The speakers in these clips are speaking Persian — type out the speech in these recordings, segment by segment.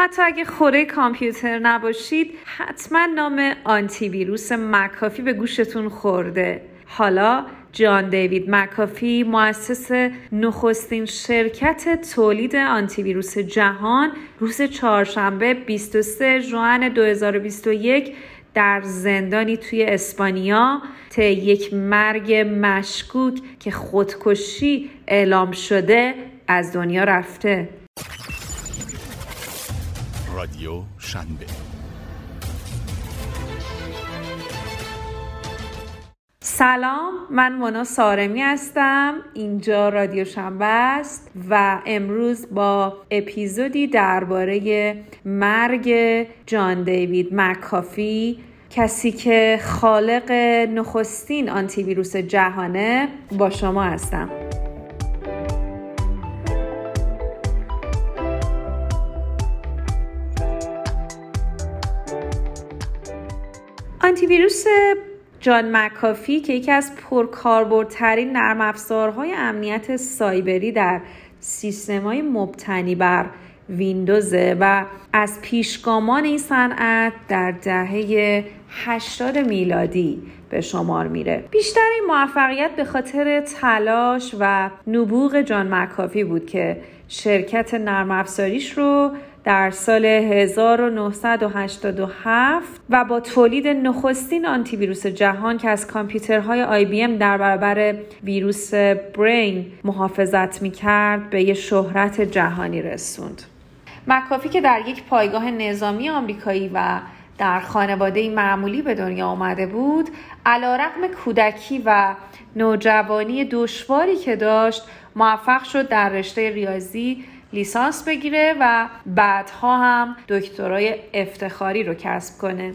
حتی اگه خوره کامپیوتر نباشید حتما نام آنتی ویروس مکافی به گوشتون خورده. حالا جان دیوید مکافی مؤسس نخستین شرکت تولید آنتی ویروس جهان روز چهارشنبه 23 ژوئن 2021 در زندانی توی اسپانیا تا یک مرگ مشکوک که خودکشی اعلام شده از دنیا رفته. رادیو شنبه. سلام من مونا سارمی هستم. اینجا رادیو شنبه است و امروز با اپیزودی درباره مرگ جان دیوید مکافی کسی که خالق نخستین آنتی ویروس جهانه با شما هستم. ویروس جان مکافی که یکی از پرکاربردترین نرم افزارهای امنیت سایبری در سیستم های مبتنی بر ویندوزه و از پیشگامان این صنعت در دهه 80 میلادی به شمار میره. بیشتر این موفقیت به خاطر تلاش و نبوغ جان مکافی بود که شرکت نرم افزاریش رو در سال 1987 و با تولید نخستین آنتی ویروس جهان که از کامپیوترهای آی بی ام در برابر ویروس برین محافظت می کرد به یه شهرت جهانی رسوند. مکافی که در یک پایگاه نظامی آمریکایی و در خانواده معمولی به دنیا آمده بود علا رقم کودکی و نوجوانی دشواری که داشت موفق شد در رشته ریاضی لیسانس بگیره و بعدها هم دکترای افتخاری رو کسب کنه.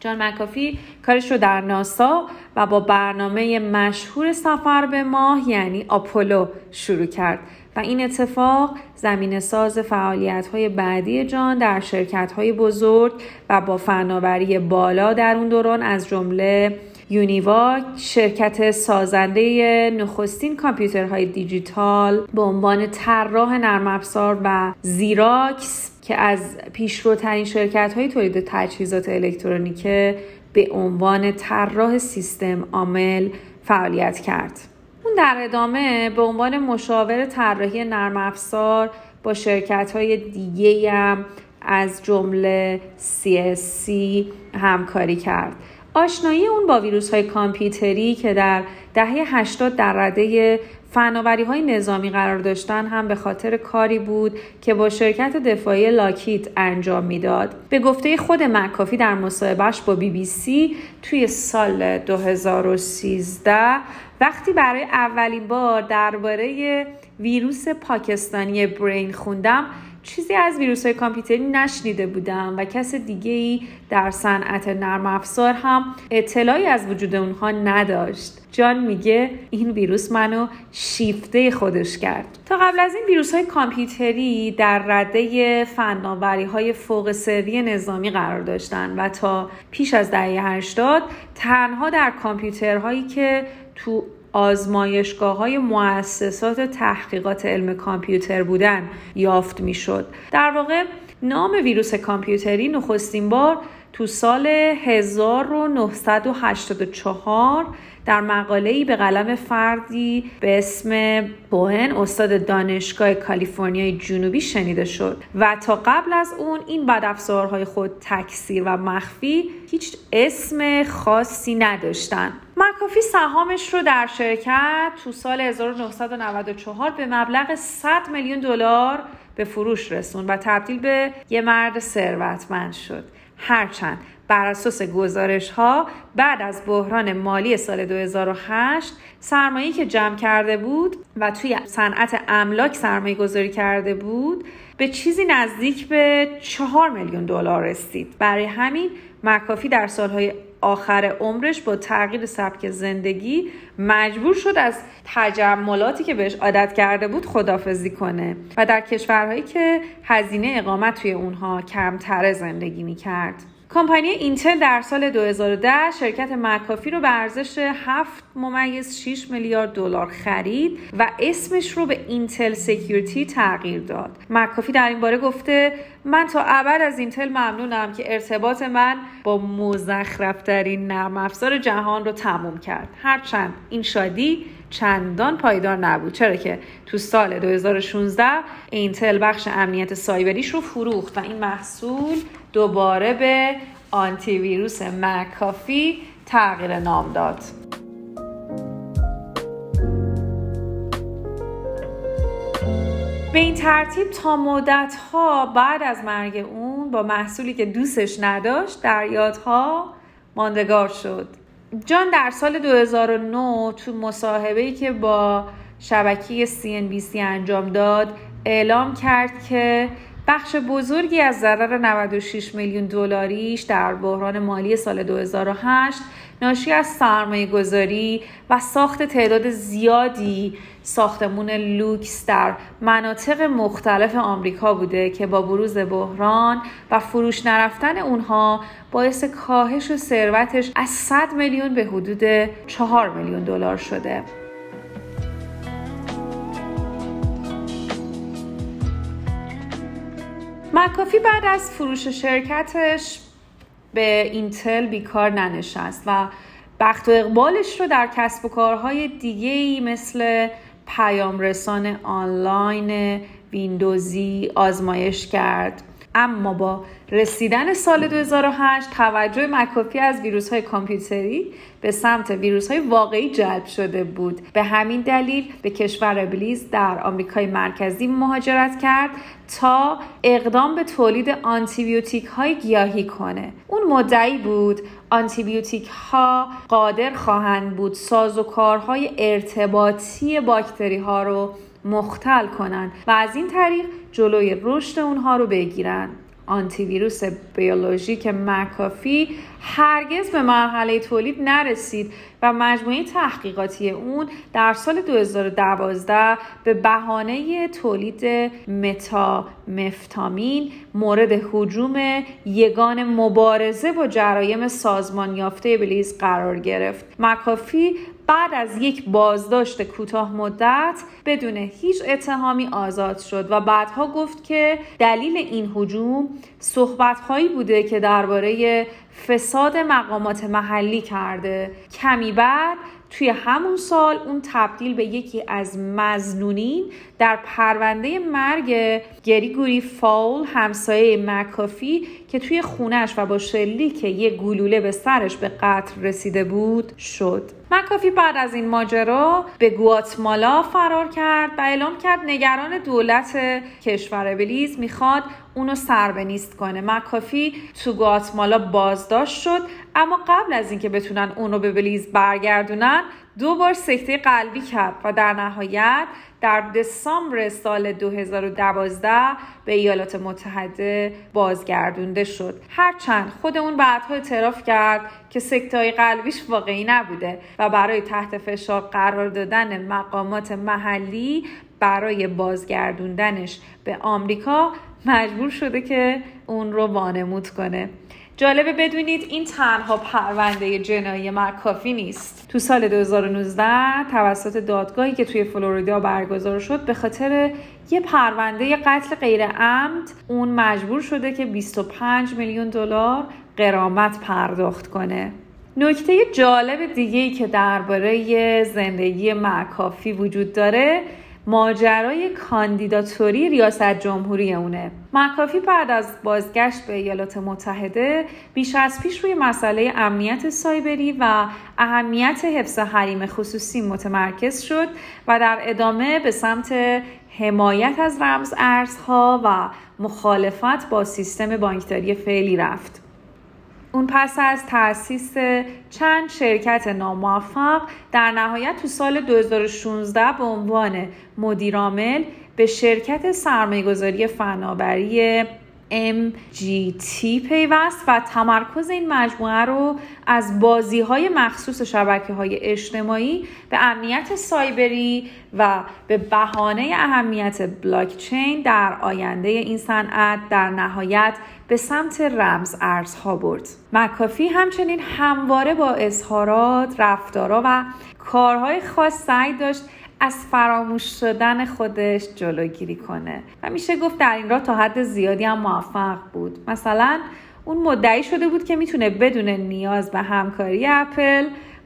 جان مکافی کارش رو در ناسا و با برنامه مشهور سفر به ماه یعنی آپولو شروع کرد. و این اتفاق زمینه ساز فعالیت های بعدی جان در شرکت های بزرگ و با فناوری بالا در اون دوران از جمله یونیواک شرکت سازنده نخستین کامپیوترهای دیجیتال به عنوان طراح نرم افزار و زیراکس که از پیشروترین شرکت های تولید تجهیزات الکترونیکه به عنوان طراح سیستم عامل فعالیت کرد. اون در ادامه به عنوان مشاور طراحی نرم افزار با شرکت های دیگه هم از جمله CSC همکاری کرد. آشنایی اون با ویروس های کامپیوتری که در دهه 80 در رده فناوری های نظامی قرار داشتن هم به خاطر کاری بود که با شرکت دفاعی لاکیت انجام می‌داد. به گفته خود مکافی در مصاحبهش با بی بی سی توی سال 2013 وقتی برای اولین بار درباره ویروس پاکستانی برین خوندم چیزی از ویروس های کامپیوتری نشنیده بودم و کس دیگه ای در صنعت نرم افزار هم اطلاعی از وجود اونها نداشت. جان میگه این ویروس منو شیفته خودش کرد. تا قبل از این ویروس های کامپیوتری در رده فناوری های فوق سری نظامی قرار داشتن و تا پیش از دهه 80 تنها در کامپیوترهایی که تو آزمایشگاه های مؤسسات تحقیقات علم کامپیوتر بودن یافت می‌شد. در واقع نام ویروس کامپیوتری نخستین بار تو سال 1984 در مقاله‌ای به قلم فردی به اسم بوهن استاد دانشگاه کالیفرنیای جنوبی شنیده شد و تا قبل از اون این بدافزارهای خود تکثیر و مخفی هیچ اسم خاصی نداشتن مکافی سهامش رو در شرکت تو سال 1994 به مبلغ 100 میلیون دلار به فروش رسون و تبدیل به یه مرد ثروتمند شد. هرچند بر اساس گزارش ها بعد از بحران مالی سال 2008 سرمایه‌ای که جمع کرده بود و توی صنعت املاک سرمایه گذاری کرده بود به چیزی نزدیک به 4 میلیون دلار رسید. برای همین مکافی در سالهای آخر عمرش با تغییر سبک زندگی مجبور شد از تجملاتی که بهش عادت کرده بود خدافزی کنه. و در کشورهایی که هزینه اقامت توی اونها کمتره زندگی می‌کرد. کمپانی اینتل در سال 2010 شرکت مکافی رو به ارزش 7 ممیز 6 میلیارد دلار خرید و اسمش رو به اینتل سکیوریتی تغییر داد. مکافی در این باره گفته من تا ابد از اینتل ممنونم که ارتباط من با مزخرفترین نرم افزار جهان رو تموم کرد. هرچند این شادی چندان پایدار نبود. چرا که تو سال 2016 اینتل بخش امنیت سایبریش رو فروخت و این محصول دوباره به آنتی ویروس مکافی تغییر نام داد. به این ترتیب تا مدت ها بعد از مرگ اون با محصولی که دوستش نداشت در یادها ماندگار شد. جان در سال 2009 تو مصاحبه‌ای که با شبکه CNBC انجام داد اعلام کرد که بخش بزرگی از ضرر 96 میلیون دلاریش در بحران مالی سال 2008 ناشی از سرمایه گذاری و ساخت تعداد زیادی ساختمون لوکس در مناطق مختلف آمریکا بوده که با بروز بحران و فروش نرفتن اونها باعث کاهش ثروتش از 100 میلیون به حدود 4 میلیون دلار شده. مکافی بعد از فروش شرکتش به اینتل بیکار ننشست و بخت و اقبالش رو در کسب و کارهای دیگه ای مثل پیام رسان آنلاین ویندوزی آزمایش کرد. اما با رسیدن سال 2008 توجه مکافی از ویروس های کامپیوتری به سمت ویروس های واقعی جلب شده بود. به همین دلیل به کشور ابلیز در آمریکای مرکزی مهاجرت کرد تا اقدام به تولید آنتیبیوتیک های گیاهی کنه. اون مدعی بود آنتیبیوتیک ها قادر خواهند بود ساز و کارهای ارتباطی باکتری ها رو مختل کنند و از این طریق جلوی رشد اونها رو بگیرن آنتی ویروس بیولوژیک مکافی هرگز به مرحله تولید نرسید و مجموعه تحقیقاتی اون در سال 2012 به بهانه تولید متامفتامین مورد حجوم یگان مبارزه با جرایم سازمان یافته بلیز قرار گرفت. مکافی بعد از یک بازداشت کوتاه مدت بدون هیچ اتهامی آزاد شد و بعدها گفت که دلیل این هجوم صحبتهایی بوده که درباره فساد مقامات محلی کرده. کمی بعد توی همون سال اون تبدیل به یکی از مزنونین در پرونده مرگ گریگوری فاول همسایه مکافی که توی خونش و با شلیک یه گلوله به سرش به قتل رسیده بود شد. مکافی بعد از این ماجرا به گواتمالا فرار کرد و اعلام کرد نگران دولت کشور بلیز می‌خواد اونو سربنیست کنه. مکافی تو گواتمالا بازداشت شد اما قبل از اینکه بتونن اونو به بلیز برگردونن دو بار سکته قلبی کرد و در نهایت در دسامبر سال 2012 به ایالات متحده بازگردونده شد. هرچند خود اون بعدها اعتراف کرد که سکته قلبیش واقعی نبوده و برای تحت فشار قرار دادن مقامات محلی برای بازگردوندنش به آمریکا مجبور شده که اون رو وانمود کنه. جالبه بدونید این تنها پرونده جنایی مکافی نیست. تو سال 2019 توسط دادگاهی که توی فلوریدا برگزار شد به خاطر یه پرونده قتل غیر عمد اون مجبور شده که 25 میلیون دلار قرامت پرداخت کنه. نکته جالب دیگه که درباره زندگی مکافی وجود داره ماجرای کاندیداتوری ریاست جمهوری اونه. مکافی بعد از بازگشت به ایالات متحده بیش از پیش روی مسئله امنیت سایبری و اهمیت حفظ حریم خصوصی متمرکز شد و در ادامه به سمت حمایت از رمز ارزها و مخالفت با سیستم بانکداری فعلی رفت. اون پس از تأسیس چند شرکت ناموفق در نهایت تو سال 2016 به عنوان مدیرعامل به شرکت سرمایهگذاری فناوری MGT پیوست و تمرکز این مجموعه رو از بازی های مخصوص شبکه های اجتماعی به امنیت سایبری و به بهانه اهمیت بلاکچین در آینده این صنعت در نهایت به سمت رمز ارزها برد. مکافی همچنین همواره با اظهارات، رفتارها و کارهای خاص سعی داشت از فراموش شدن خودش جلوگیری کنه. و میشه گفت در این راه تا حد زیادی هم موفق بود. مثلا اون مدعی شده بود که می‌تونه بدون نیاز به همکاری اپل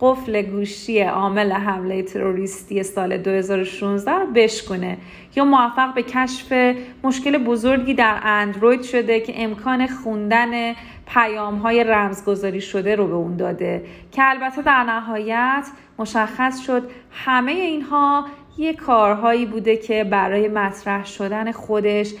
قفل گوشی عامل حمله تروریستی سال 2016 رو بشکنه یا موفق به کشف مشکل بزرگی در اندروید شده که امکان خوندن پیام های رمزگذاری شده رو به اون داده. که البته در نهایت مشخص شد همه اینها یه کارهایی بوده که برای مطرح شدن خودش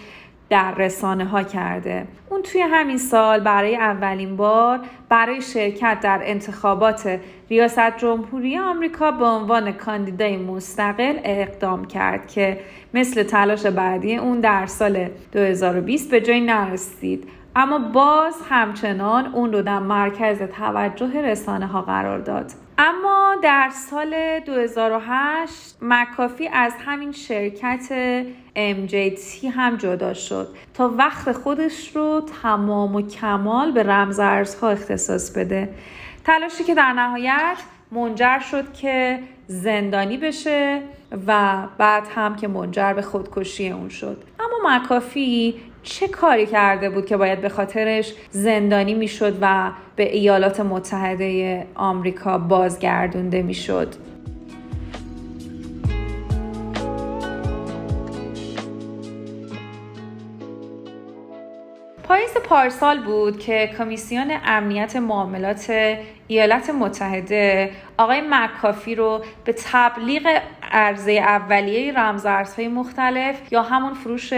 در رسانه ها کرده. اون توی همین سال برای اولین بار برای شرکت در انتخابات ریاست جمهوری آمریکا به عنوان کاندیدای مستقل اقدام کرد که مثل تلاش بعدی اون در سال 2020 به جای نرسید. اما باز همچنان اون رو در مرکز توجه رسانه ها قرار داد. اما در سال 2008 مکافی از همین شرکت MJT هم جدا شد تا وقت خودش رو تمام و کمال به رمزارزها اختصاص بده. تلاشی که در نهایت منجر شد که زندانی بشه و بعد هم که منجر به خودکشی اون شد. اما مکافی چه کاری کرده بود که باید به خاطرش زندانی می‌شد و به ایالات متحده آمریکا بازگردونده می‌شد؟ پاییز پارسال بود که کمیسیون امنیت معاملات ایالات متحده آقای مکافی رو به تبلیغ عرضه اولیه رمزارزهای مختلف یا همون فروش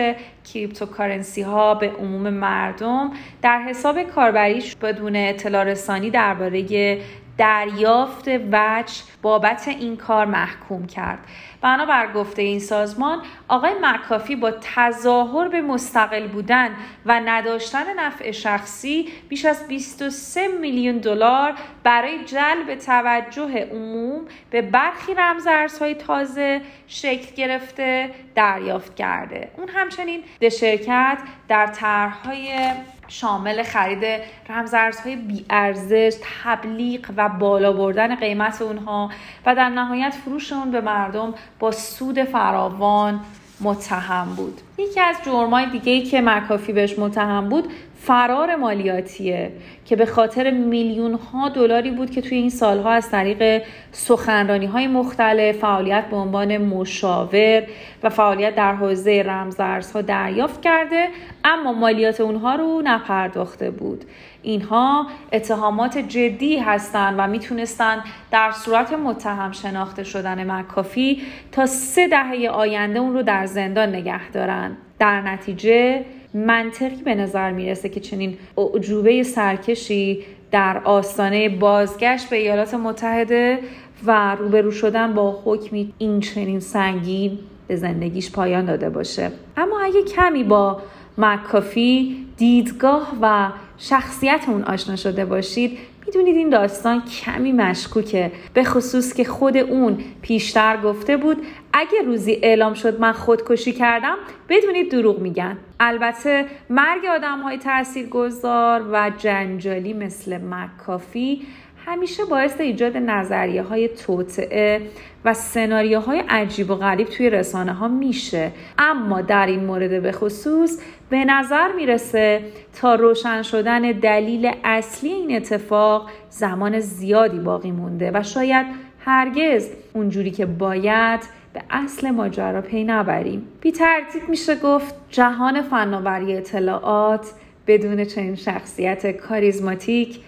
کریپتوکارنسی ها به عموم مردم در حساب کاربریش بدون اطلاع رسانی درباره دریافت وجه بابت این کار محکوم کرد. بنابر گفته این سازمان آقای مکافی با تظاهر به مستقل بودن و نداشتن نفع شخصی بیش از 23 میلیون دلار برای جلب توجه عموم به برخی رمزارزهای تازه شکل گرفته دریافت کرده. اون همچنین به شرکت در طرحهای شامل خرید رمزارزهای بیارزش تبلیغ و بالا بردن قیمت اونها و در نهایت فروش اون به مردم با سود فراوان متهم بود. یکی از جرمای دیگه ای که مکافی بهش متهم بود فرار مالیاتیه که به خاطر میلیون ها دلاری بود که توی این سالها از طریق سخنرانی های مختلف فعالیت به عنوان مشاور و فعالیت در حوزه رمزارزها دریافت کرده اما مالیات اونها رو نپرداخته بود. اینها اتهامات جدی هستند و می‌تونستند در صورت متهم شناخته شدن مکافی تا سه دهه آینده اون رو در زندان نگه دارن. در نتیجه منطقی به نظر می‌رسه که چنین اعجوبه سرکشی در آستانه بازگشت به ایالات متحده و روبرو شدن با حکمی این چنین سنگین به زندگیش پایان داده باشه. اما اگه کمی با مکافی دیدگاه و شخصیت اون آشنا شده باشید می‌دونید این داستان کمی مشکوکه. به خصوص که خود اون پیشتر گفته بود اگه روزی اعلام شد من خودکشی کردم بدونید دروغ میگن. البته مرگ آدم های تأثیر گذار و جنجالی مثل مکافی همیشه باعث ایجاد نظریه های توطعه و سناریوهای عجیب و غریب توی رسانه ها میشه. اما در این مورد به خصوص به نظر می‌رسه تا روشن شدن دلیل اصلی این اتفاق زمان زیادی باقی مونده و شاید هرگز اونجوری که باید به اصل ماجرا پی نبریم. بی ترتیب میشه گفت جهان فناوری اطلاعات بدون چنین شخصیت کاریزماتیک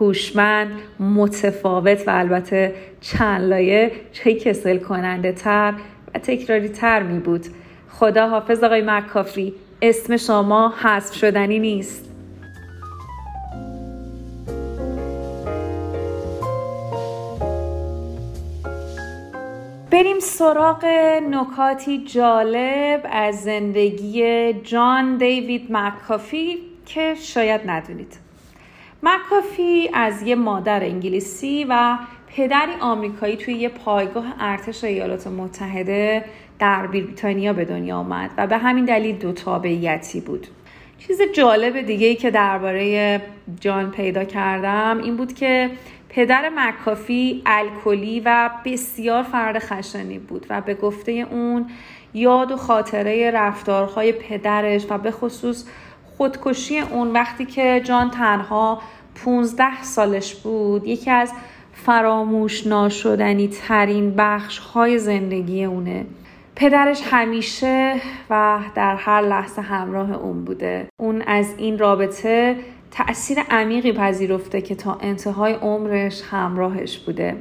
هوشمند متفاوت و البته چند لایه چه کسل کننده تر و تکراری تر می بود. خدا حافظ آقای مکافی اسم شما حذف شدنی نیست. بریم سراغ نکاتی جالب از زندگی جان دیوید مکافی که شاید ندونید. مکافی از یه مادر انگلیسی و پدری آمریکایی توی یه پایگاه ارتش ایالات متحده در بریتانیا به دنیا آمد و به همین دلیل دو تابعیتی بود. چیز جالب دیگه ای که درباره جان پیدا کردم این بود که پدر مکافی الکلی و بسیار فرد خشنی بود و به گفته اون یاد و خاطره رفتارهای پدرش و به خصوص خودکشی اون وقتی که جان تنها 15 سالش بود یکی از فراموش ناشدنی ترین بخش های زندگی اونه. پدرش همیشه و در هر لحظه همراه اون بوده. اون از این رابطه تأثیر عمیقی پذیرفته که تا انتهای عمرش همراهش بوده.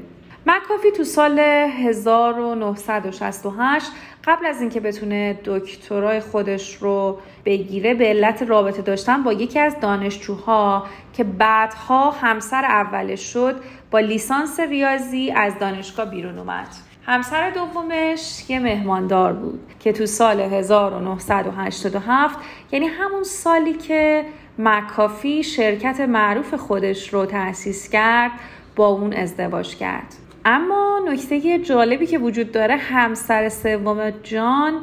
مکافی تو سال 1968 قبل از اینکه بتونه دکترای خودش رو بگیره به علت رابطه داشتن با یکی از دانشجوها که بعدها همسر اولش شد با لیسانس ریاضی از دانشگاه بیرون اومد. همسر دومش یه مهماندار بود که تو سال 1987 یعنی همون سالی که مکافی شرکت معروف خودش رو تأسیس کرد با اون ازدواج کرد. اما نکته جالبی که وجود داره همسر سوم جان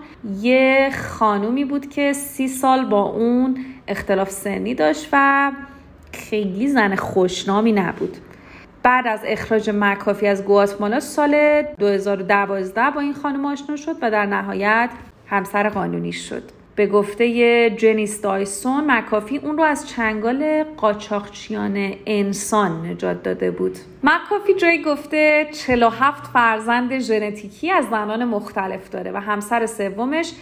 یه خانومی بود که سی سال با اون اختلاف سنی داشت و خیلی زن خوشنامی نبود. بعد از اخراج مکافی از گواتمالا سال 2012 با این خانم آشنا شد و در نهایت همسر قانونی شد. به گفته جنیس دایسون مکافی اون رو از چنگال قاچاقچیان انسان نجات داده بود. مکافی جای گفته 47 فرزند ژنتیکی از زنان مختلف داره و همسر سومش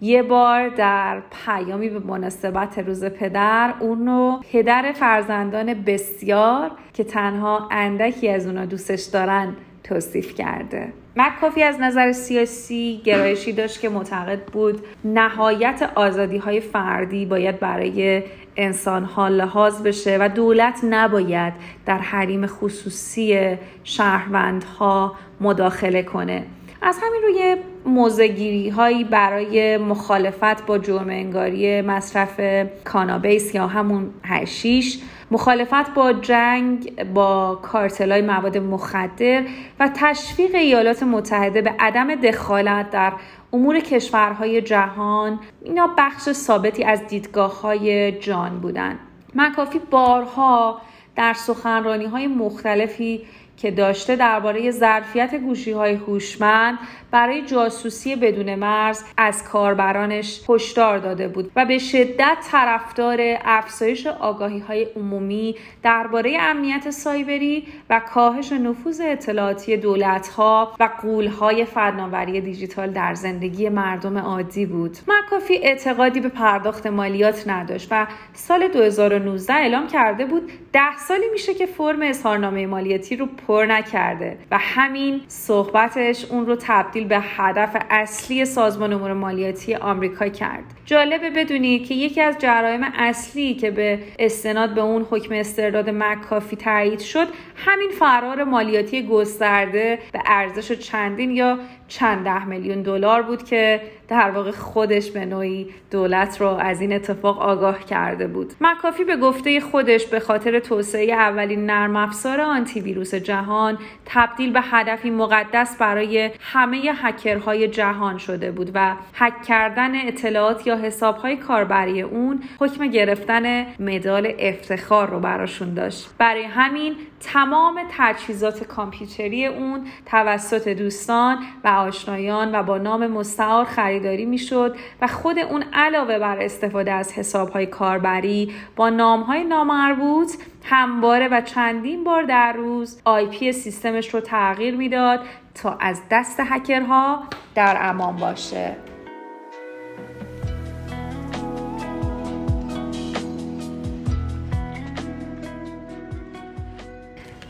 یه بار در پیامی به مناسبت روز پدر اون رو پدر فرزندان بسیار که تنها اندکی از اونا دوستش دارن توصیف کرده. مکافی از نظر سیاسی گرایشی داشت که معتقد بود نهایت آزادی های فردی باید برای انسان ها لحاظ بشه و دولت نباید در حریم خصوصی شهروندها مداخله کنه. از همین روی موزگیری هایی برای مخالفت با جرم انگاری مصرف کانابیس یا همون هشیش مخالفت با جنگ با کارتلای مواد مخدر و تشویق ایالات متحده به عدم دخالت در امور کشورهای جهان اینا بخش ثابتی از دیدگاه های جان بودن. مکافی بارها در سخنرانی های مختلفی که داشته درباره ظرفیت گوشی های هوشمند برای جاسوسی بدون مرز از کاربرانش هشدار داده بود و به شدت طرفدار افزایش آگاهی های عمومی درباره امنیت سایبری و کاهش نفوذ اطلاعاتی دولت ها و قول های فناوری دیجیتال در زندگی مردم عادی بود. مکافی اعتقادی به پرداخت مالیات نداشت و سال 2019 اعلام کرده بود ده سالی میشه که فرم اظهارنامه مالیاتی رو پر نکرده و همین صحبتش اون رو تبدیل به هدف اصلی سازمان امور مالیاتی آمریکا کرد. جالبه بدونید که یکی از جرایم اصلی که به استناد به اون حکم استرداد مکافی تایید شد همین فرار مالیاتی گسترده به ارزش چندین یا چند ده میلیون دلار بود که در واقع خودش به نوعی دولت رو از این اتفاق آگاه کرده بود. مکافی به گفته خودش به خاطر توسعه اولین نرم افزار آنتی ویروس جهان تبدیل به هدفی مقدس برای همه هکرهای جهان شده بود و هک کردن اطلاعات یا حسابهای کاربری اون حکم گرفتن مدال افتخار رو براشون داشت. برای همین تمام تجهیزات کامپیوتری اون توسط دوستان و آشنایان و با نام مستعار خریداری می‌شد و خود اون علاوه بر استفاده از حسابهای کاربری با نامهای نامربوط همواره و چندین بار در روز آی پی سیستمش رو تغییر می‌داد تا از دست هکرها در امان باشه.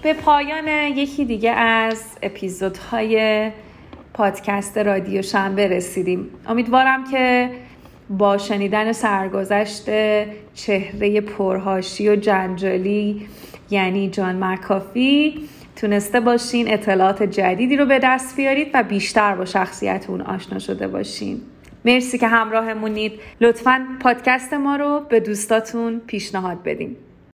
به پایان یکی دیگه از اپیزودهای پادکست رادیو شنبه رسیدیم. امیدوارم که با شنیدن سرگذشت چهره پرهاشی و جنجالی یعنی جان مکافی تونسته باشین اطلاعات جدیدی رو به دست بیارید و بیشتر با شخصیت اون آشنا شده باشین. مرسی که همراهمونید. لطفا پادکست ما رو به دوستاتون پیشنهاد بدین.